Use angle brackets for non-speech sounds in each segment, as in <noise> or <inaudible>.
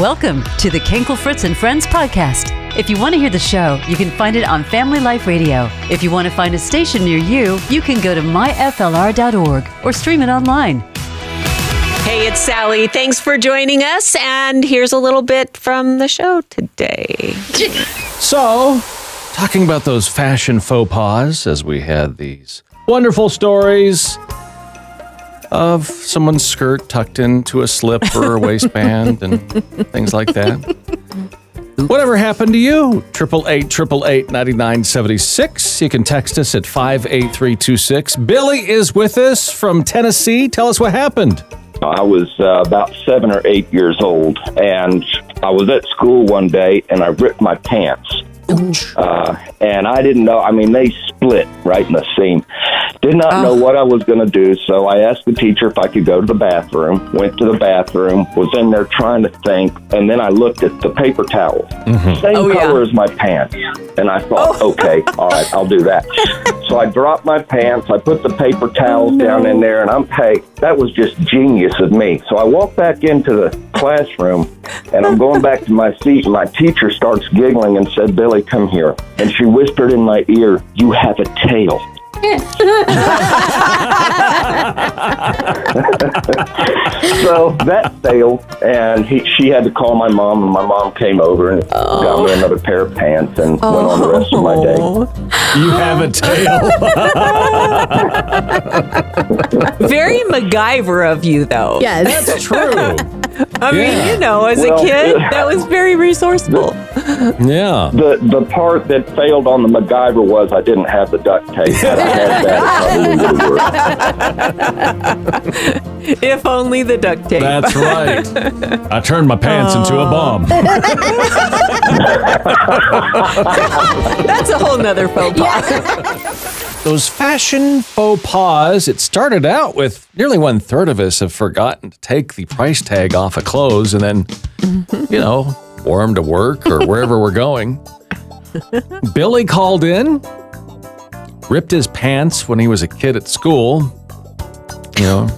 Welcome to the Kankel Fritz and Friends podcast. If you want to hear the show, you can find it on Family Life Radio. If you want to find a station near you, you can go to myflr.org or stream it online. Hey, it's Sally. Thanks for joining us. And here's a little bit from the show today. <laughs> So, talking about those fashion faux pas as we had these wonderful stories of someone's skirt tucked into a slip or a waistband and <laughs> things like that. Whatever happened to you? Triple eight triple eight ninety nine seventy six. You can text us at five eight three two six. Billy is with us from Tennessee. Tell us what happened. I was uh, about seven or eight years old, and I was at school one day, and I ripped my pants. Uh, and I didn't know. I mean, they split right in the seam. Did not know what I was going to do, so I asked the teacher if I could go to the bathroom. Went to the bathroom, was in there trying to think, and then I looked at the paper towel, same Oh, yeah. color as my pants, and I thought, okay, <laughs> all right, I'll do that. so I dropped my pants. I put the paper towels down in there, and I'm hey, that was just genius of me. So I walked back into the classroom, and I'm going back to my seat, and my teacher starts giggling and said, "Billy, come here," and she whispered in my ear, "You have a tail." <laughs> so that failed, and he, she had to call my mom, and my mom came over and got me another pair of pants and went on the rest of my day. You have a tail. <laughs> Very MacGyver of you, though. Yes. That's true. <laughs> I mean, Yeah. you know, as Well, a kid, that was very resourceful. Yeah. The the part that failed on the MacGyver was I didn't have the duct tape. Had I had that, it probably would have worked. If only the duct tape. That's right. I turned my pants into a bomb. <laughs> That's a whole nother faux pas. Those fashion faux pas, it started out with nearly one third of us have forgotten to take the price tag off of clothes and then, <laughs> you know, wore them to work or wherever we're going. Billy called in, ripped his pants when he was a kid at school. You know,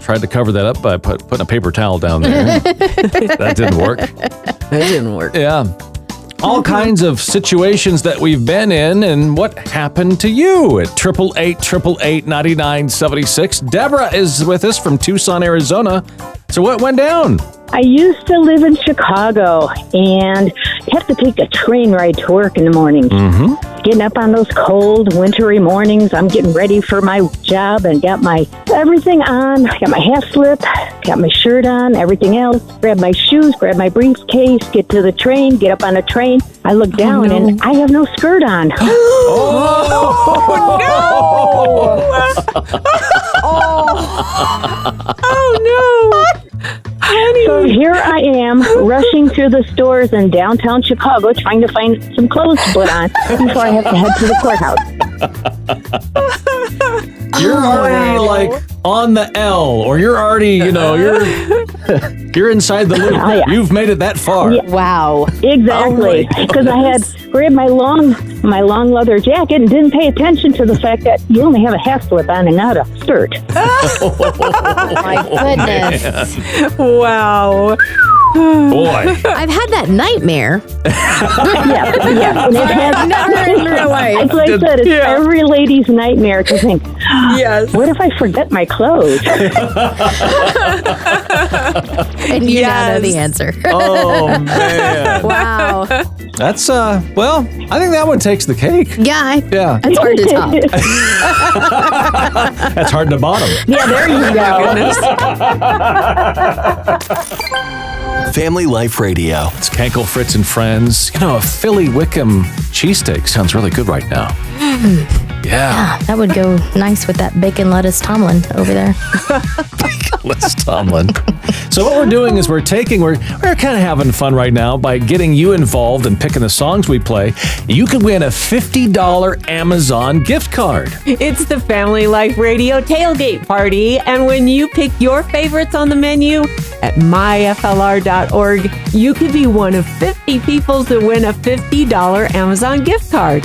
tried to cover that up by put, putting a paper towel down there. <laughs> that didn't work. That didn't work. Yeah. All kinds of situations that we've been in and what happened to you at triple eight triple eight ninety nine seventy six. Deborah is with us from Tucson, Arizona. So what went down? I used to live in Chicago and have to take a train ride to work in the morning. Mm-hmm. Getting up on those cold, wintry mornings, I'm getting ready for my job and got my everything on. Got my half slip, got my shirt on, everything else. Grab my shoes, grab my briefcase, get to the train, get up on the train. I look oh, down and I have no skirt on. <gasps> <gasps> Oh, no. Oh, <laughs> <laughs> oh, So here I am <laughs> rushing through the stores in downtown Chicago trying to find some clothes to put on before I have to head to the courthouse. <laughs> You're oh, already like on the L, or you're already, you know, uh-huh. you're <laughs> you're inside the loop. Oh, yeah. You've made it that far. Wow. Exactly, oh, because <laughs> I had grabbed my long my long leather jacket and didn't pay attention to the fact that you only have a half slip on and not a skirt. <laughs> Oh, oh My goodness. Wow. Boy. I've had that nightmare. <laughs> yeah, yeah. <laughs> And it has, Never in real life. like I said, it's Yeah. every lady's nightmare to think, <gasps> Yes. what if I forget my clothes? <laughs> And you now know the answer. Oh man. wow. That's uh well, I think that one takes the cake. Yeah. I, Yeah. That's hard to top. That's hard to bottom. yeah, there you go. Family Life Radio. It's Kankel, Fritz, and Friends. You know, a Philly Wickham cheesesteak sounds really good right now. <laughs> Yeah, ah, That would go nice with that bacon lettuce Tomlin over there. <laughs> Liz Tomlin. So what we're doing is we're taking we're we're kind of having fun right now by getting you involved and picking the songs we play. You could win a fifty dollar Amazon gift card. It's the Family Life Radio tailgate party, and when you pick your favorites on the menu at myflr.org, you could be one of 50 people to win a $50 Amazon gift card.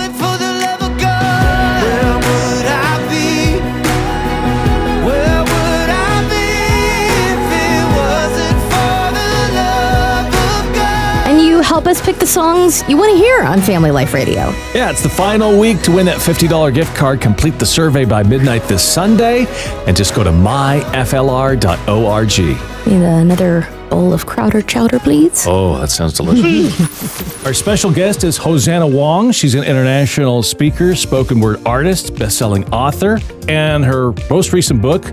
us pick the songs you want to hear on Family Life Radio. Yeah, it's the final week to win that $50 gift card. Complete the survey by midnight this Sunday and just go to myflr.org. Need another bowl of Crowder chowder, please? Oh, that sounds delicious. <laughs> Our special guest is Hosanna Wong. She's an international speaker, spoken word artist, best-selling author, and her most recent book,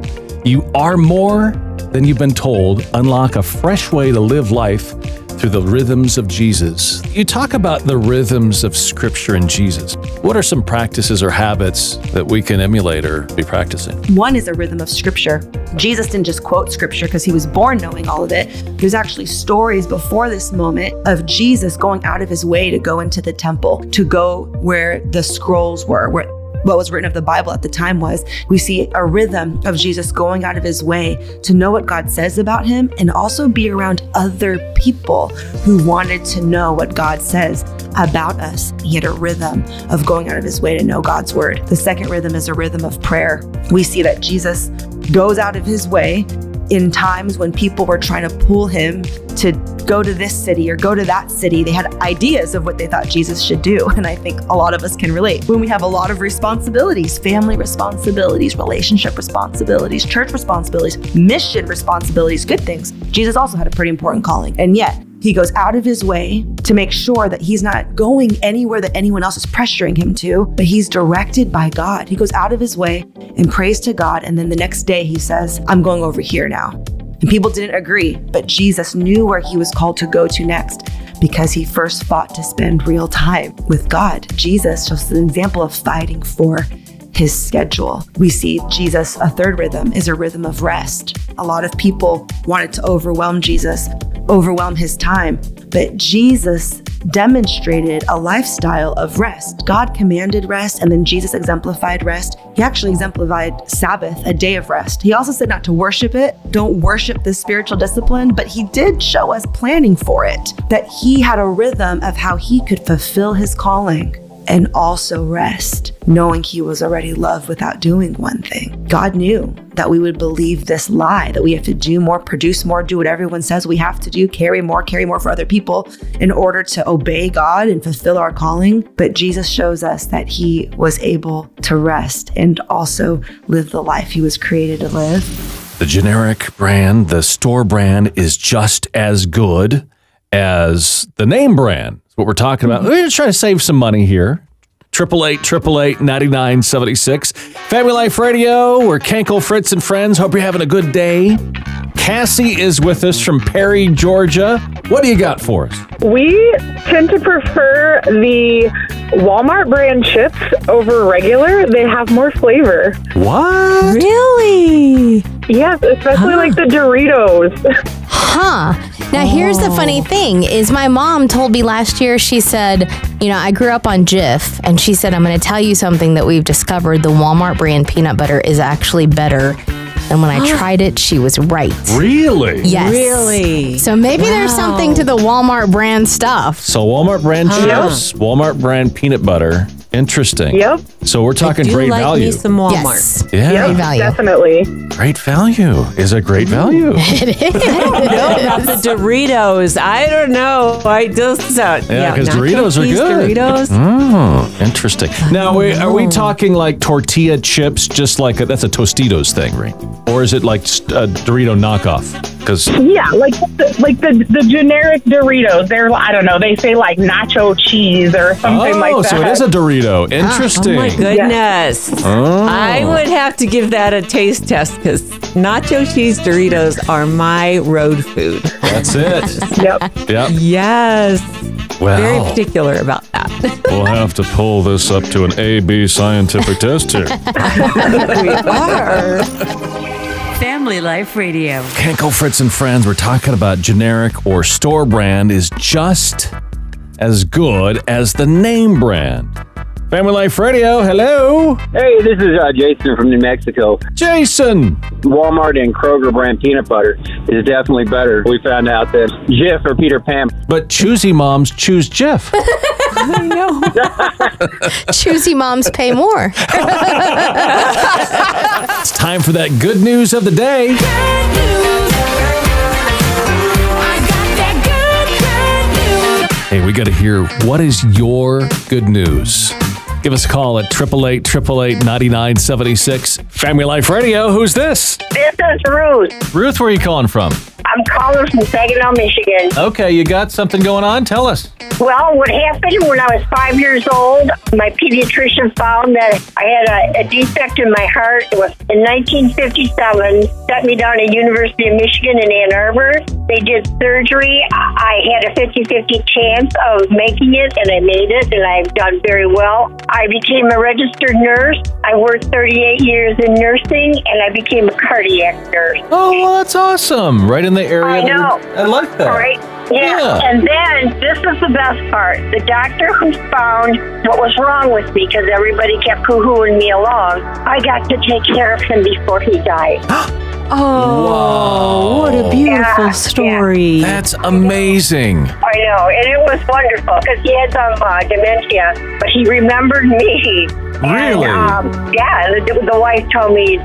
You Are More Than You've Been Told: Unlock a Fresh Way to Live Life Through the Rhythms of Jesus. You talk about the rhythms of scripture and Jesus. What are some practices or habits that we can emulate or be practicing? One is a rhythm of scripture. Jesus didn't just quote scripture because he was born knowing all of it. There's actually stories before this moment of Jesus going out of his way to go into the temple, to go where the scrolls were, where what was written of the Bible at the time was we see a rhythm of Jesus going out of his way to know what God says about him and also be around other people who wanted to know what God says about us. He had a rhythm of going out of his way to know God's word. The second rhythm is a rhythm of prayer. We see that Jesus goes out of his way in times when people were trying to pull him to go to this city or go to that city. They had ideas of what they thought Jesus should do. <laughs> And I think a lot of us can relate. When we have a lot of responsibilities, family responsibilities, relationship responsibilities, church responsibilities, mission responsibilities, good things, Jesus also had a pretty important calling. And yet, he goes out of his way to make sure that he's not going anywhere that anyone else is pressuring him to, but he's directed by God. He goes out of his way and prays to God. And then the next day he says, I'm going over here now. And people didn't agree, but Jesus knew where he was called to go to next because he first fought to spend real time with God. Jesus, just an example of fighting for his schedule. We see Jesus, a third rhythm is a rhythm of rest. A lot of people wanted to overwhelm Jesus, overwhelm his time, but Jesus demonstrated a lifestyle of rest. God commanded rest, and then Jesus exemplified rest. He actually exemplified Sabbath, a day of rest. He also said not to worship it, don't worship this spiritual discipline, but he did show us planning for it, that he had a rhythm of how he could fulfill his calling and also rest, knowing he was already loved without doing one thing. God knew that we would believe this lie that we have to do more, produce more, do what everyone says we have to do, carry more, carry more for other people in order to obey God and fulfill our calling. But Jesus shows us that he was able to rest and also live the life he was created to live. The generic brand, the store brand, is just as good as the name brand. That's what we're talking about. We're going to try to save some money here. Triple eight, triple eight, ninety nine seventy six. Family Life Radio. We're Kankel, Fritz, and friends. Hope you're having a good day. Cassie is with us from Perry, Georgia. What do you got for us? We tend to prefer the Walmart brand chips over regular. They have more flavor. What? Really? Yes, especially like the Doritos. <laughs> Huh. Now here's the funny oh. thing is my mom told me last year she said, you know, I grew up on Jif and she said I'm going to tell you something that we've discovered the Walmart brand peanut butter is actually better. And when I <gasps> tried it, she was right. Really? Yes. Really? So maybe there's something to the Walmart brand stuff. So Walmart brand chips, Walmart brand peanut butter. Interesting. Yep. So we're talking Do great like value. me some Walmart. Yes. yeah. Yep, Great value. definitely. Great value is a great value. <laughs> It is. About the Doritos, I don't know. I just uh, Yeah, 'cause nacho Doritos are good. Doritos. Oh, interesting. Now, we, are we talking like tortilla chips, just like a, that's a Tostitos thing, right? Or is it like a Dorito knockoff? Because Yeah, like the, like the the generic Doritos. They're I don't know. They say like nacho cheese or something oh, like that. Oh, so it is a Dorito. Interesting. Oh my goodness. Oh. I would have to give that a taste test because nacho cheese Doritos are my road food. That's it. <laughs> Yep. Yep. Yes. Very Well, particular about that. <laughs> we'll have to pull this up to an A/B scientific test here. <laughs> we are. Family Life Radio. Kankel Fritz and friends, we're talking about generic or store brand is just as good as the name brand. Family Life Radio. Hello. Hey, this is uh, Jason from New Mexico. Jason. Walmart and Kroger brand peanut butter is definitely better. We found out that Jif or Peter Pan. But choosy moms choose Jif. <laughs> I know. <laughs> Choosy moms pay more. It's time for that good news of the day. Hey, we got to hear what is your good news. Give us a call at 888 888 9976. Family Life Radio. Who's this? This is Ruth. Ruth, where are you calling from? I'm from Saginaw, Michigan. Okay, you got something going on? Tell us. Well, what happened when I was five years old, my pediatrician found that I had a, a defect in my heart. It was in 1957, set me down at University of Michigan in Ann Arbor. They did surgery. I had a 50-50 chance of making it, and I made it, and I've done very well. I became a registered nurse. I worked 38 years in nursing, and I became a cardiac nurse. Oh, well, that's awesome. Right in the area. I that know. we're- I like that. Right? Yeah. Yeah. And then this is the best part. The doctor who found what was wrong with me because everybody kept poo-hooing me along, I got to take care of him before he died. <gasps> Oh, what a beautiful Yeah, story. That's amazing. I know, and it was wonderful because he had some uh, dementia, but he remembered me. Really? And, um, yeah, the, the wife told me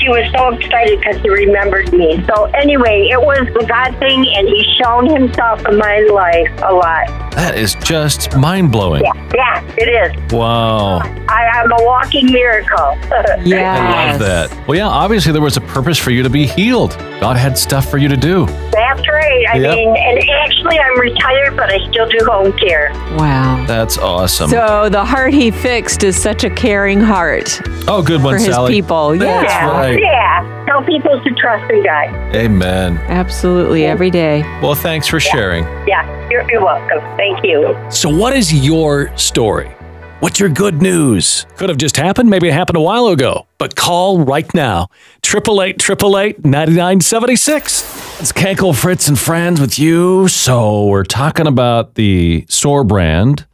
she was so excited because he remembered me. So anyway, it was a God thing, and he's shown himself in my life a lot. That is just mind blowing. Yeah, yeah, it is. Wow. I, I'm a walking miracle. <laughs> Yeah. I love that. Well, yeah, obviously there was a purpose for you to be healed. God had stuff for you to do. That's right. I Yep. mean, and actually, I'm retired, but I still do home care. Wow. That's awesome. So the heart he fixed is such a caring heart oh, good one, for his Sally. people. That's Yeah, right. Yeah. Tell people to trust in God. Amen. absolutely. Every day. Well, thanks for sharing. Yeah, you're, you're welcome. Thank you. So, what is your story? What's your good news? Could have just happened. Maybe it happened a while ago. But call right now. 888 888 9976. It's Kankel, Fritz, and Friends with you. So, we're talking about the store brand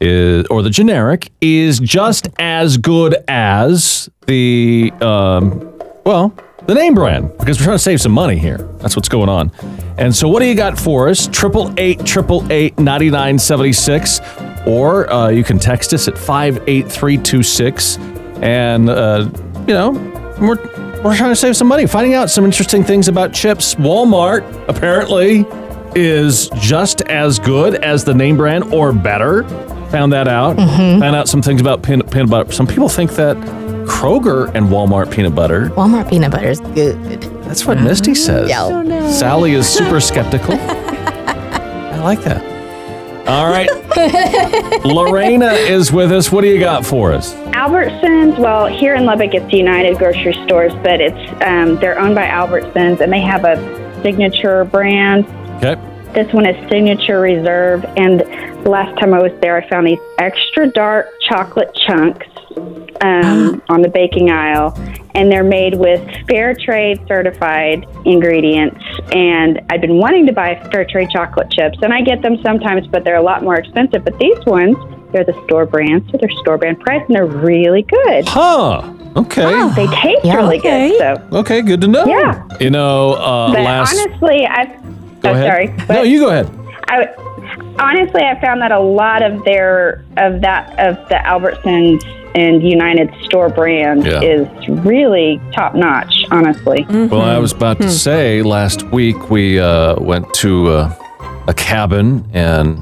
is, or the generic is just as good as the, um, well, the name brand because we're trying to save some money here. That's what's going on. And so, what do you got for us? Triple eight, triple eight, ninety nine seventy six, or uh, you can text us at five eight three two six, and uh, you know we're we're trying to save some money, finding out some interesting things about chips. Walmart apparently is just as good as the name brand or better. Found that out. Found out some things about peanut butter. Some people think that Kroger and Walmart peanut butter. Walmart peanut butter is good. That's what Misty says. Yeah. Sally is <laughs> super skeptical. I like that. All right. <laughs> Lorena is with us. What do you got for us? Albertsons, well, here in Lubbock, it's United Grocery Stores, but it's um, they're owned by Albertsons, and they have a signature brand. Okay. This one is Signature Reserve, and the last time I was there, I found these extra dark chocolate chunks um, on the baking aisle, and they're made with fair trade certified ingredients. And I've been wanting to buy fair trade chocolate chips, and I get them sometimes, but they're a lot more expensive. But these ones, they're the store brand, so they're store brand price, and they're really good. Huh. Okay. They taste Yeah. really good. So, Okay, good to know. Yeah. You know, uh, but last. honestly, I. go oh, ahead. sorry. no, you go ahead. I, honestly, I found that a lot of their of that of the Albertsons and United store brand Yeah. is really top notch. Honestly. Well, I was about to say last week we uh, went to uh, a cabin and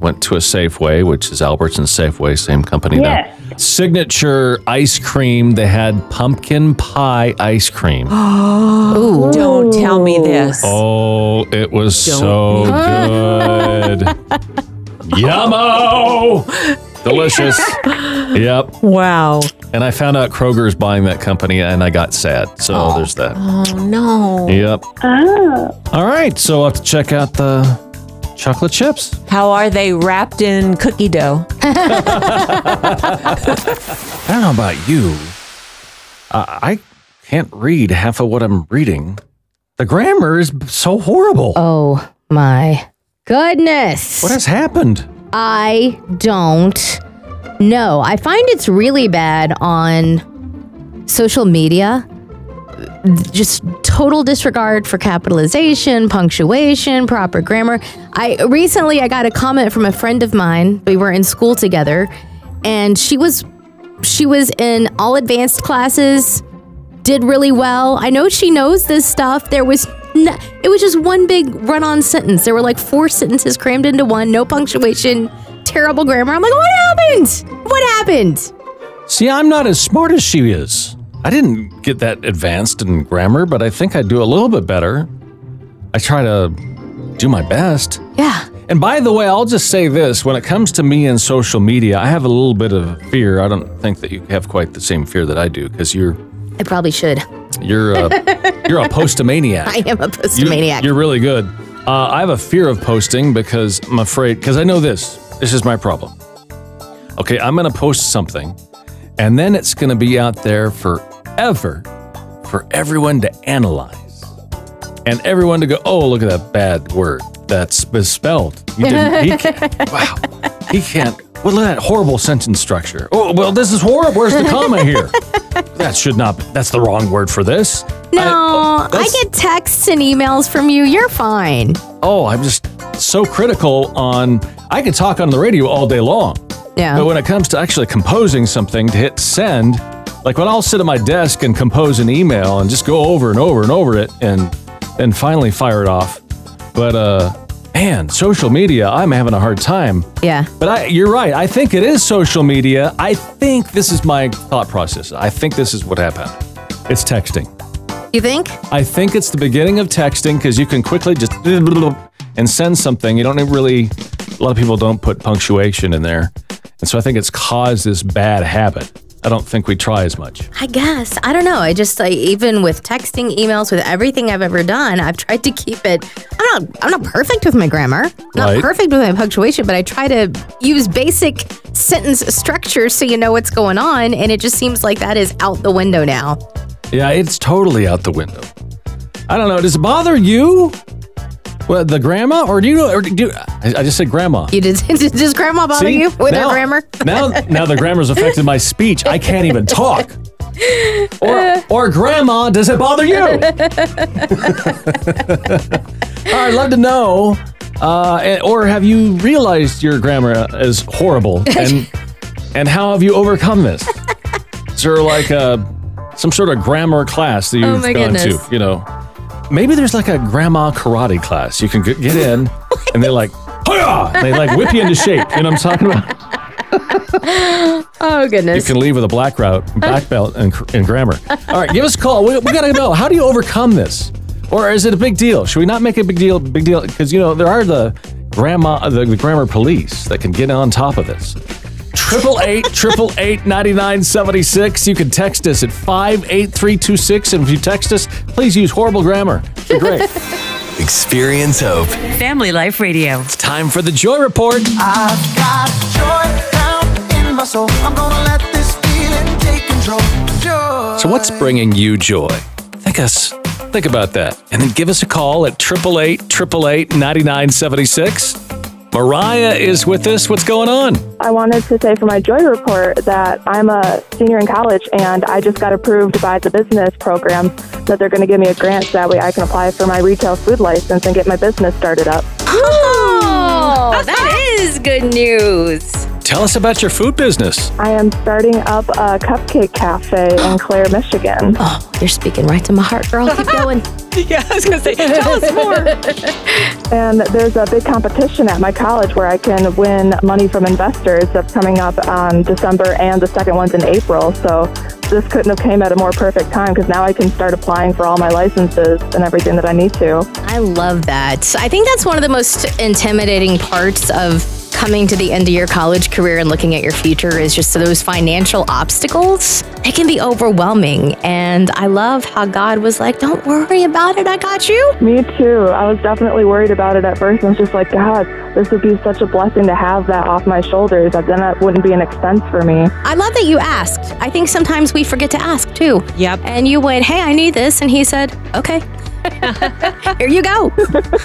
went to a Safeway, which is Albertsons Safeway, same company Yes. now. Signature ice cream. They had pumpkin pie ice cream. <gasps> Ooh, don't tell me this. Oh, it was so <laughs> good. <laughs> Yummo! <laughs> Delicious. <laughs> Yep. Wow. And I found out Kroger's buying that company and I got sad. So there's that. Oh no. Yep. Oh. All right. So I'll have to check out the chocolate chips. How are they wrapped in cookie dough? <laughs> I don't know about you. Uh, I can't read half of what I'm reading. The grammar is so horrible. Oh my goodness. What has happened? I don't know. I find it's really bad on social media. Just total disregard for capitalization, punctuation, proper grammar. I recently I got a comment from a friend of mine. We were in school together and she was she was in all advanced classes, did really well. I know she knows this stuff. There was no, it was just one big run-on sentence. There were like four sentences crammed into one, no punctuation, terrible grammar. I'm like, what happened? What happened? See, I'm not as smart as she is. I didn't get that advanced in grammar, but I think I do a little bit better. I try to do my best. Yeah. And by the way, I'll just say this when it comes to me and social media, I have a little bit of fear. I don't think that you have quite the same fear that I do because you're I probably should. You're a, <laughs> you're a postomaniac. I am a postomaniac. You're really good. Uh, I have a fear of posting because I'm afraid, because I know this. This is my problem. Okay, I'm going to post something, and then it's going to be out there forever for everyone to analyze and everyone to go, oh, look at that bad word. That's misspelled. You didn't, he <laughs> can't, wow. He can't. Well, look at that horrible sentence structure. Oh, well, this is horrible. Where's the comma here? <laughs> That should not, be- that's the wrong word for this. No, I, get texts and emails from you. You're fine. oh, I'm just so critical on. I can talk on the radio all day long. Yeah. But when it comes to actually composing something to hit send, like when I'll sit at my desk and compose an email and just go over and over and over it and then finally fire it off. But uh man, social media, I'm having a hard time. Yeah. But I, you're right. I think it is social media. I think this is my thought process. I think this is what happened. It's texting. You think? I think it's the beginning of texting because you can quickly just and send something. You don't really, a lot of people don't put punctuation in there. And so I think it's caused this bad habit. I don't think we try as much. I guess. I don't know. I just like even with texting, emails, with everything I've ever done, I've tried to keep it. I'm not. I'm not perfect with my grammar. Not Right. perfect with my punctuation, but I try to use basic sentence structure so you know what's going on. And it just seems like that is out the window now. Yeah, it's totally out the window. I don't know. Does it bother you? Well, the grandma, or do you? Or do I I just said grandma. You did? <laughs> Does grandma bother See? you with now, her grammar? now, now the grammar's affected my speech. I can't even talk. Or, <laughs> or grandma, does it bother you? <laughs> All right, love to know. Uh, or have you realized your grammar is horrible, and and how have you overcome this? Is there like a some sort of grammar class that you've Oh gone goodness. to? You know, maybe there's like a grandma karate class you can get get in, <laughs> and they're like, "Hoya!" They like whip you into shape. You know what I'm talking about? Oh goodness! You can leave with a black route, black belt, and, in grammar. All right, give us a call. We, we got to know how do you overcome this, or is it a big deal? Should we not make a big deal? Big deal because you know there are the grandma, the grammar police that can get on top of this. Triple eight, triple eight, ninety nine seventy six. You can text us at five eight three two six, and if you text us, please use horrible grammar. Be great. <laughs> Experience hope. Family Life Radio. It's time for the Joy Report. I've got joy down in my soul. I'm gonna let this feeling take control. Joy. So what's bringing you joy? Think us, think about that, and then give us a call at triple eight triple eight ninety nine seventy six. Mariah is with us. What's going on? I wanted to say for my Joy Report that I'm a senior in college and I just got approved by the business program that they're going to give me a grant so that way I can apply for my retail food license and get my business started up. Oh, that is good news. Tell us about your food business. I am starting up a cupcake cafe in Clare, <gasps> Michigan. Oh, you're speaking right to my heart, girl. Keep <laughs> going. yeah, I was going to say, tell us more. <laughs> And there's a big competition at my college where I can win money from investors that's coming up on December and the second one's in April. So this couldn't have came at a more perfect time because now I can start applying for all my licenses and everything that I need to. I love that. I think that's one of the most intimidating parts of coming to the end of your college career and looking at your future is just those financial obstacles. It can be overwhelming. And I love how God was like, don't worry about it. I got you. Me too. I was definitely worried about it at first. I was just like, God, this would be such a blessing to have that off my shoulders. That then that wouldn't be an expense for me. I love that you asked. I think sometimes we forget to ask too. Yep. And you went, hey, I need this. And he said, okay. <laughs> Here you go. <laughs>